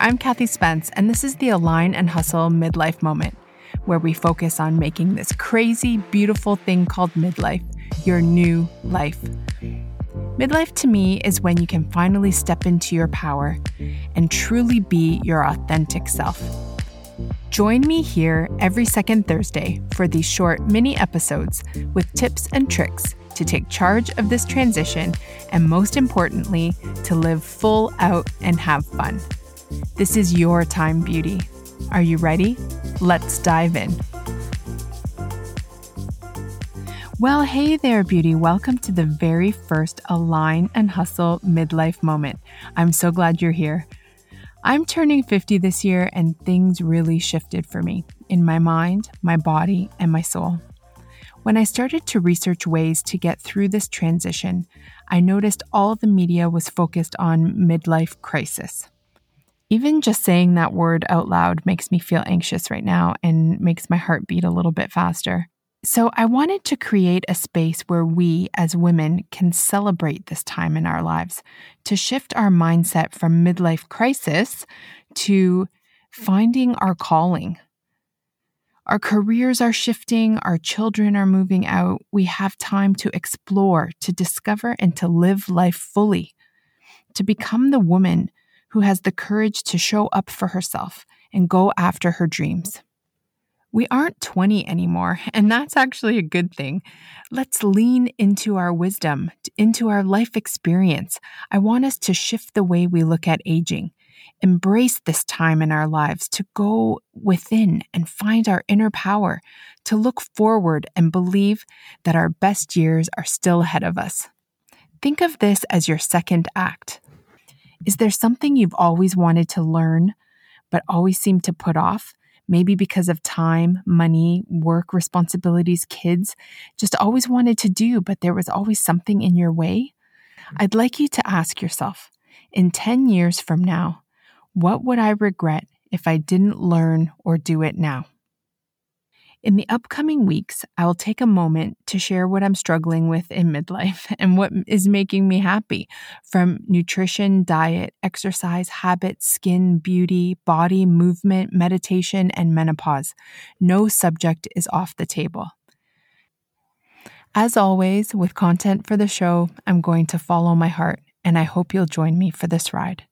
I'm Kathy Spence, and this is the Align and Hustle Midlife Moment, where we focus on making this crazy, beautiful thing called midlife your new life. Midlife to me is when you can finally step into your power and truly be your authentic self. Join me here every second Thursday for these short mini episodes with tips and tricks to take charge of this transition and, most importantly, to live full out and have fun. This is your time, beauty. Are you ready? Let's dive in. Well, hey there, beauty. Welcome to the very first Align and Hustle midlife moment. I'm so glad you're here. I'm turning 50 this year, and things really shifted for me in my mind, my body, and my soul. When I started to research ways to get through this transition, I noticed all the media was focused on midlife crisis. Even just saying that word out loud makes me feel anxious right now and makes my heart beat a little bit faster. So, I wanted to create a space where we as women can celebrate this time in our lives, to shift our mindset from midlife crisis to finding our calling. Our careers are shifting, our children are moving out. We have time to explore, to discover, and to live life fully, to become the woman who has the courage to show up for herself and go after her dreams. We aren't 20 anymore, and that's actually a good thing. Let's lean into our wisdom, into our life experience. I want us to shift the way we look at aging, embrace this time in our lives, to go within and find our inner power, to look forward and believe that our best years are still ahead of us. Think of this as your second act. Is there something you've always wanted to learn, but always seemed to put off? maybe because of time, money, work responsibilities, kids, just always wanted to do, but there was always something in your way? Mm-hmm. I'd like you to ask yourself in 10 years from now, what would I regret if I didn't learn or do it now? In the upcoming weeks, I will take a moment to share what I'm struggling with in midlife and what is making me happy from nutrition, diet, exercise, habits, skin, beauty, body, movement, meditation, and menopause. No subject is off the table. As always, with content for the show, I'm going to follow my heart, and I hope you'll join me for this ride.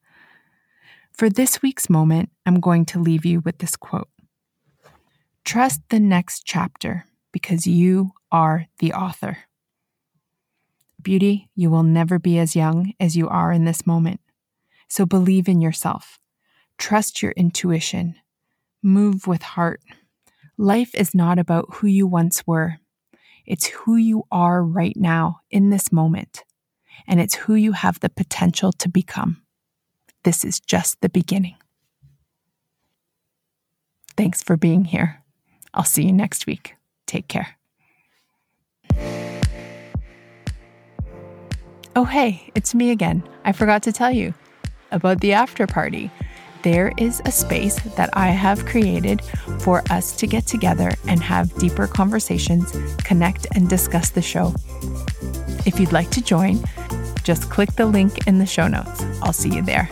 For this week's moment, I'm going to leave you with this quote Trust the next chapter because you are the author. Beauty, you will never be as young as you are in this moment. So believe in yourself. Trust your intuition. Move with heart. Life is not about who you once were. It's who you are right now in this moment. And it's who you have the potential to become. This is just the beginning. Thanks for being here. I'll see you next week. Take care. Oh, hey, it's me again. I forgot to tell you about the after party. There is a space that I have created for us to get together and have deeper conversations, connect, and discuss the show. If you'd like to join, just click the link in the show notes. I'll see you there.